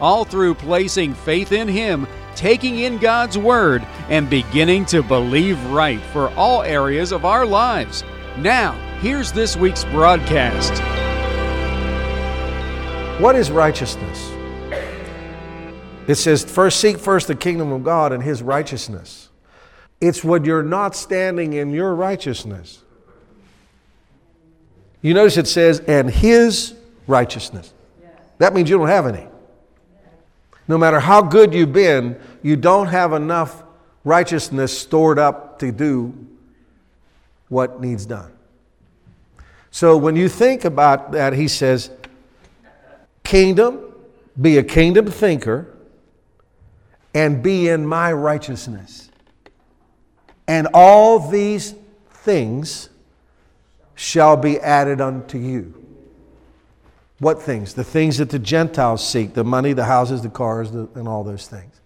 all through placing faith in Him, taking in God's Word, and beginning to believe right for all areas of our lives. Now, here's this week's broadcast. What is righteousness? It says, first seek first the kingdom of God and his righteousness. It's when you're not standing in your righteousness. You notice it says, and his righteousness. That means you don't have any. No matter how good you've been, you don't have enough righteousness stored up to do what needs done. So when you think about that, he says, kingdom, be a kingdom thinker, and be in my righteousness. And all these things shall be added unto you. What things? The things that the Gentiles seek the money, the houses, the cars, the, and all those things.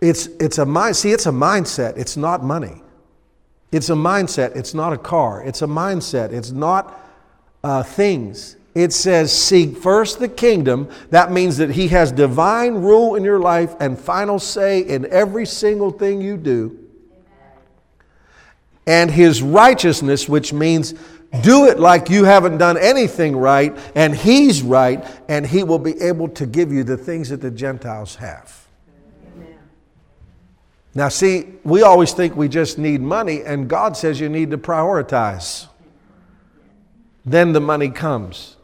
It's, it's a mind, see, it's a mindset, it's not money. It's a mindset, it's not a car. It's a mindset, it's not uh, things. It says, Seek first the kingdom. That means that He has divine rule in your life and final say in every single thing you do. And His righteousness, which means do it like you haven't done anything right, and He's right, and He will be able to give you the things that the Gentiles have. Now, see, we always think we just need money, and God says you need to prioritize. Then the money comes.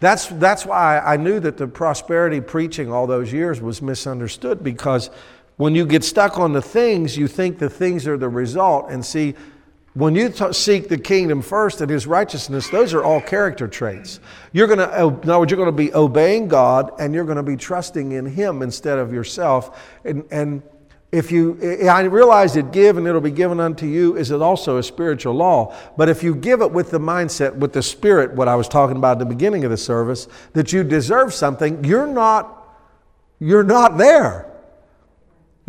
That's, that's why I knew that the prosperity preaching all those years was misunderstood because when you get stuck on the things, you think the things are the result. And see, when you t- seek the kingdom first and his righteousness, those are all character traits. You're going to, in other words, you're going to be obeying God and you're going to be trusting in him instead of yourself. And, and if you, I realize that give and it'll be given unto you is it also a spiritual law. But if you give it with the mindset, with the spirit, what I was talking about at the beginning of the service, that you deserve something, you're not, you're not there.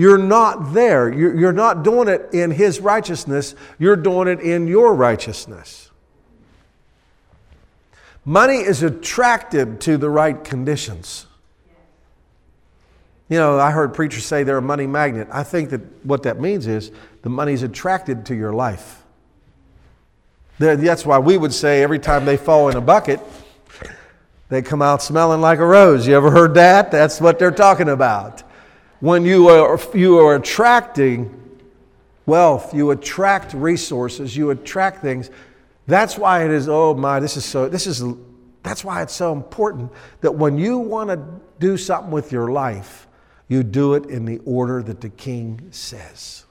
You're not there. You're not doing it in His righteousness, you're doing it in your righteousness. Money is attracted to the right conditions. You know, I heard preachers say they're a money magnet. I think that what that means is the money's attracted to your life. That's why we would say every time they fall in a bucket, they come out smelling like a rose. You ever heard that? That's what they're talking about. When you are, you are attracting wealth, you attract resources, you attract things. That's why it is, oh my, this is so, this is, that's why it's so important that when you want to do something with your life, you do it in the order that the king says.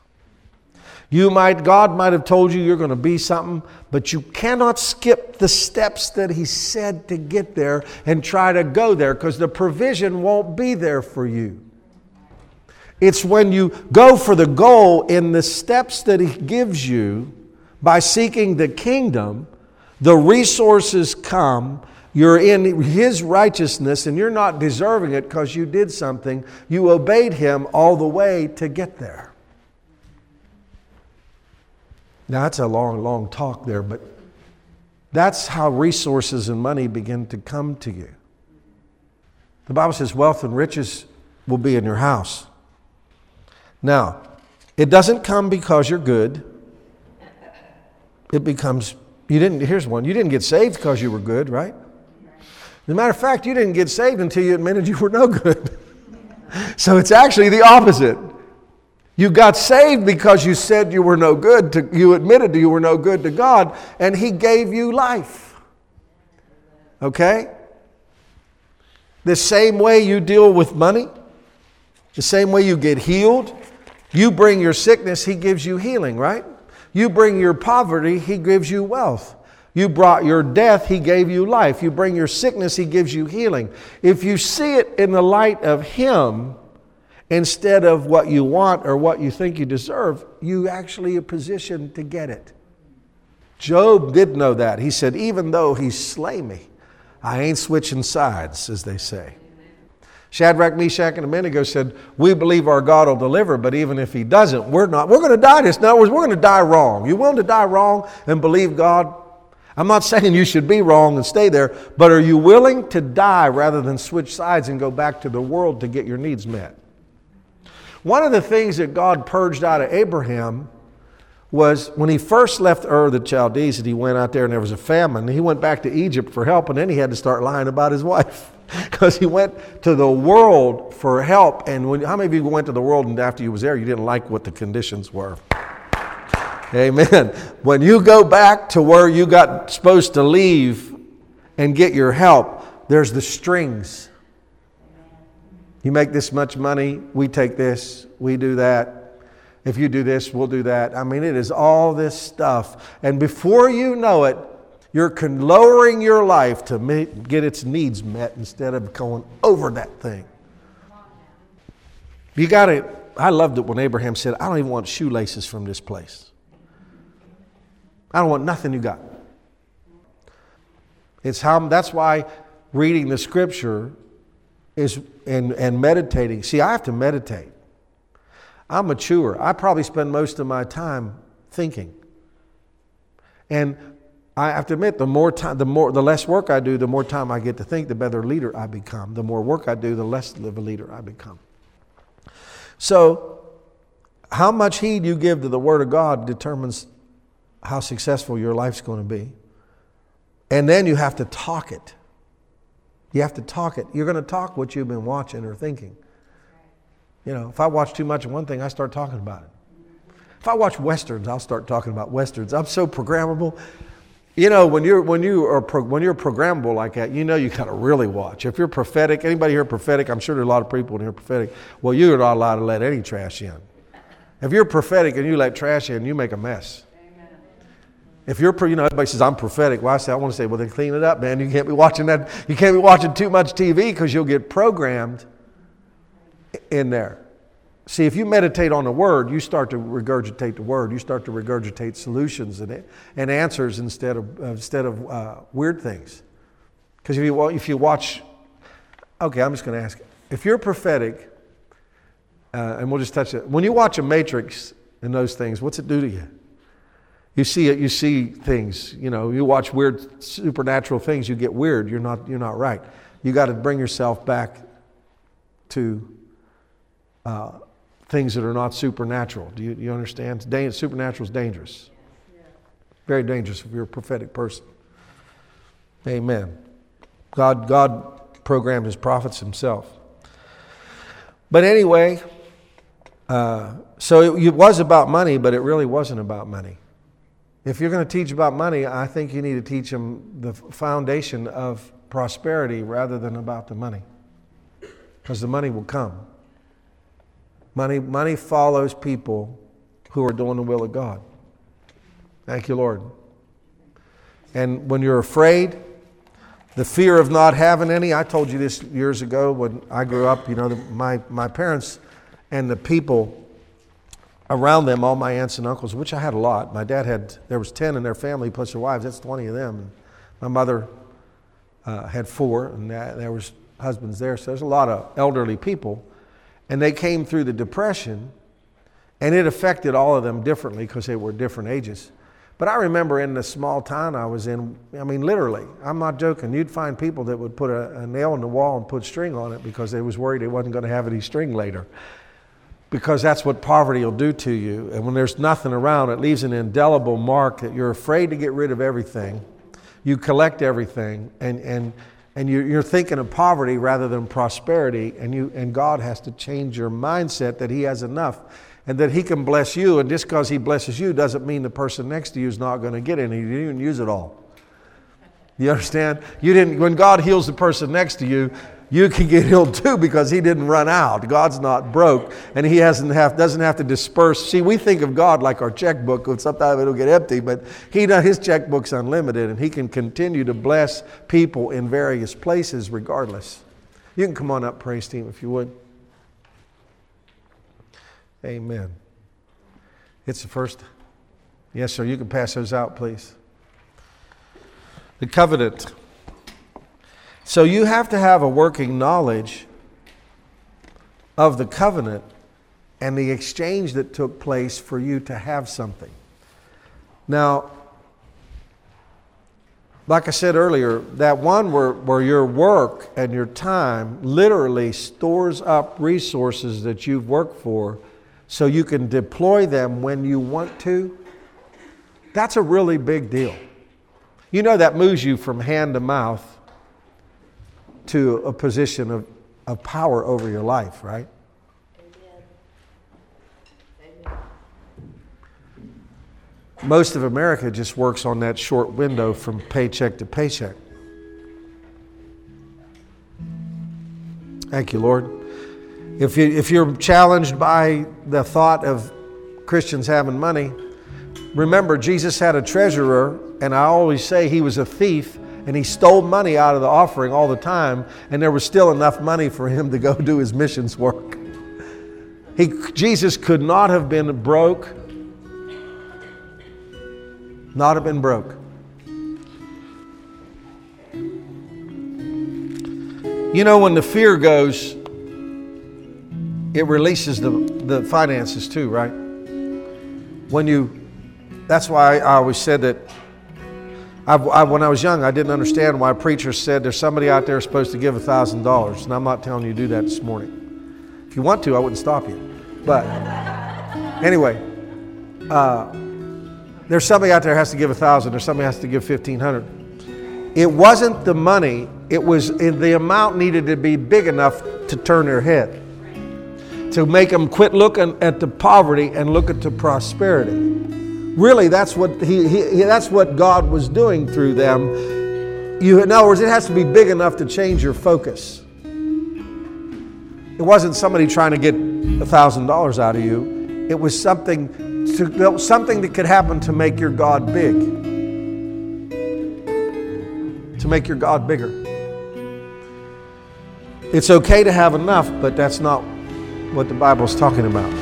You might, God might have told you you're going to be something, but you cannot skip the steps that He said to get there and try to go there because the provision won't be there for you. It's when you go for the goal in the steps that He gives you by seeking the kingdom, the resources come. You're in His righteousness and you're not deserving it because you did something. You obeyed Him all the way to get there. Now, that's a long, long talk there, but that's how resources and money begin to come to you. The Bible says wealth and riches will be in your house. Now, it doesn't come because you're good. It becomes, you didn't, here's one, you didn't get saved because you were good, right? As a matter of fact, you didn't get saved until you admitted you were no good. so it's actually the opposite. You got saved because you said you were no good, to, you admitted you were no good to God, and He gave you life. Okay? The same way you deal with money, the same way you get healed, you bring your sickness, He gives you healing, right? You bring your poverty, He gives you wealth. You brought your death, He gave you life. You bring your sickness, He gives you healing. If you see it in the light of Him instead of what you want or what you think you deserve, you actually are positioned to get it. Job did know that. He said, Even though He slay me, I ain't switching sides, as they say. Shadrach, Meshach, and Abednego said, We believe our God will deliver, but even if He doesn't, we're not. We're going to die this. In other words, we're going to die wrong. You willing to die wrong and believe God? I'm not saying you should be wrong and stay there, but are you willing to die rather than switch sides and go back to the world to get your needs met? One of the things that God purged out of Abraham was when he first left Ur the Chaldees and he went out there and there was a famine, he went back to Egypt for help and then he had to start lying about his wife because he went to the world for help. And when, how many of you went to the world and after you was there, you didn't like what the conditions were? Amen. When you go back to where you got supposed to leave and get your help, there's the strings. You make this much money, we take this, we do that. If you do this, we'll do that. I mean, it is all this stuff. And before you know it, you're lowering your life to get its needs met instead of going over that thing. You got to, I loved it when Abraham said, I don't even want shoelaces from this place. I don't want nothing you got. It's how, that's why reading the scripture is, and, and meditating. See, I have to meditate. I'm mature. I probably spend most of my time thinking. And I have to admit, the more time, the more, the less work I do, the more time I get to think, the better leader I become. The more work I do, the less of a leader I become. So, how much heed you give to the Word of God determines how successful your life's going to be. And then you have to talk it. You have to talk it. You're going to talk what you've been watching or thinking. You know, if I watch too much of one thing, I start talking about it. If I watch westerns, I'll start talking about westerns. I'm so programmable. You know, when you're when you are pro, when you're programmable like that, you know you got to really watch. If you're prophetic, anybody here prophetic? I'm sure there are a lot of people in here prophetic. Well, you're not allowed to let any trash in. If you're prophetic and you let trash in, you make a mess. If you're, you know, everybody says I'm prophetic. Well, I say I want to say, well, then clean it up, man. You can't be watching that. You can't be watching too much TV because you'll get programmed in there. See, if you meditate on the Word, you start to regurgitate the Word. You start to regurgitate solutions and, and answers instead of, uh, instead of uh, weird things. Because if you, if you watch, okay, I'm just going to ask. If you're prophetic, uh, and we'll just touch it. When you watch a Matrix and those things, what's it do to you? You see it, you see things, you know, you watch weird supernatural things, you get weird, you're not, you're not right. You got to bring yourself back to uh, things that are not supernatural. Do you, you understand? supernatural is dangerous. Very dangerous if you're a prophetic person. Amen. God, God programmed his prophets himself. But anyway, uh, so it, it was about money, but it really wasn't about money. If you're going to teach about money, I think you need to teach them the foundation of prosperity rather than about the money. Because the money will come. Money, money follows people who are doing the will of God. Thank you, Lord. And when you're afraid, the fear of not having any, I told you this years ago when I grew up, you know, the, my, my parents and the people around them, all my aunts and uncles, which I had a lot. My dad had, there was 10 in their family plus their wives, that's 20 of them. My mother uh, had four, and there was husbands there, so there's a lot of elderly people. And they came through the Depression, and it affected all of them differently because they were different ages. But I remember in the small town I was in, I mean, literally, I'm not joking, you'd find people that would put a, a nail in the wall and put string on it because they was worried they wasn't going to have any string later. Because that's what poverty will do to you. And when there's nothing around, it leaves an indelible mark that you're afraid to get rid of everything. You collect everything, and, and and you're thinking of poverty rather than prosperity, and, you, and God has to change your mindset that He has enough and that He can bless you. And just because He blesses you doesn't mean the person next to you is not going to get any. You didn't use it all. You understand? You didn't, when God heals the person next to you, you can get healed too because he didn't run out. God's not broke and he hasn't have, doesn't have to disperse. See, we think of God like our checkbook, and sometimes it'll get empty, but he, his checkbook's unlimited and he can continue to bless people in various places regardless. You can come on up, praise team, if you would. Amen. It's the first. Yes, sir. You can pass those out, please. The covenant. So you have to have a working knowledge of the covenant and the exchange that took place for you to have something. Now, like I said earlier, that one where, where your work and your time literally stores up resources that you've worked for so you can deploy them when you want to, that's a really big deal. You know, that moves you from hand to mouth to a position of, of power over your life, right? Most of America just works on that short window from paycheck to paycheck. Thank you, Lord. If, you, if you're challenged by the thought of Christians having money, remember Jesus had a treasurer, and I always say he was a thief and he stole money out of the offering all the time, and there was still enough money for him to go do his missions work. He, Jesus could not have been broke, not have been broke. You know, when the fear goes, it releases the, the finances too, right? When you, that's why I always said that I, when I was young, I didn't understand why preachers said there's somebody out there supposed to give $1,000. And I'm not telling you to do that this morning. If you want to, I wouldn't stop you. But anyway, uh, there's somebody out there has to give 1000 There's somebody has to give 1500 It wasn't the money, it was the amount needed to be big enough to turn their head, to make them quit looking at the poverty and look at the prosperity. Really, that's what, he, he, that's what God was doing through them. You, in other words, it has to be big enough to change your focus. It wasn't somebody trying to get a $1,000 out of you. It was something, to, something that could happen to make your God big. To make your God bigger. It's okay to have enough, but that's not what the Bible's talking about.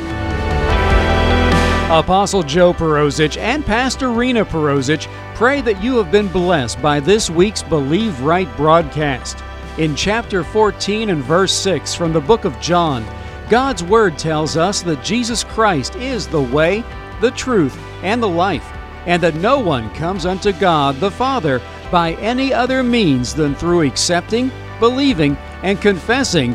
Apostle Joe Perozich and Pastor Rena Perozich pray that you have been blessed by this week's Believe Right broadcast. In chapter 14 and verse 6 from the book of John, God's Word tells us that Jesus Christ is the way, the truth, and the life, and that no one comes unto God the Father by any other means than through accepting, believing, and confessing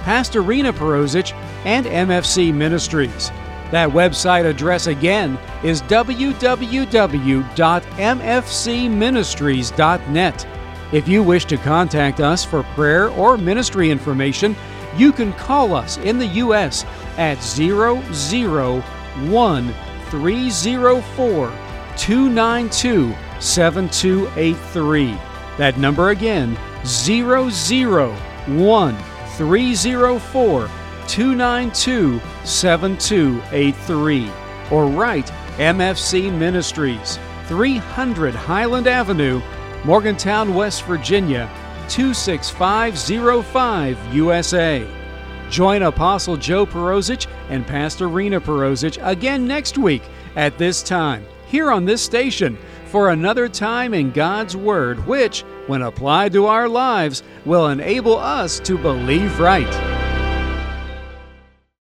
Pastor Rena Perozich, and MFC Ministries. That website address again is www.mfcministries.net. If you wish to contact us for prayer or ministry information, you can call us in the U.S. at 001 304 292 7283. That number again, 001 304 292 7283 or write MFC Ministries, 300 Highland Avenue, Morgantown, West Virginia 26505 USA. Join Apostle Joe Perozich and Pastor Rena Perozich again next week at this time, here on this station, for another time in God's Word, which when applied to our lives, will enable us to believe right.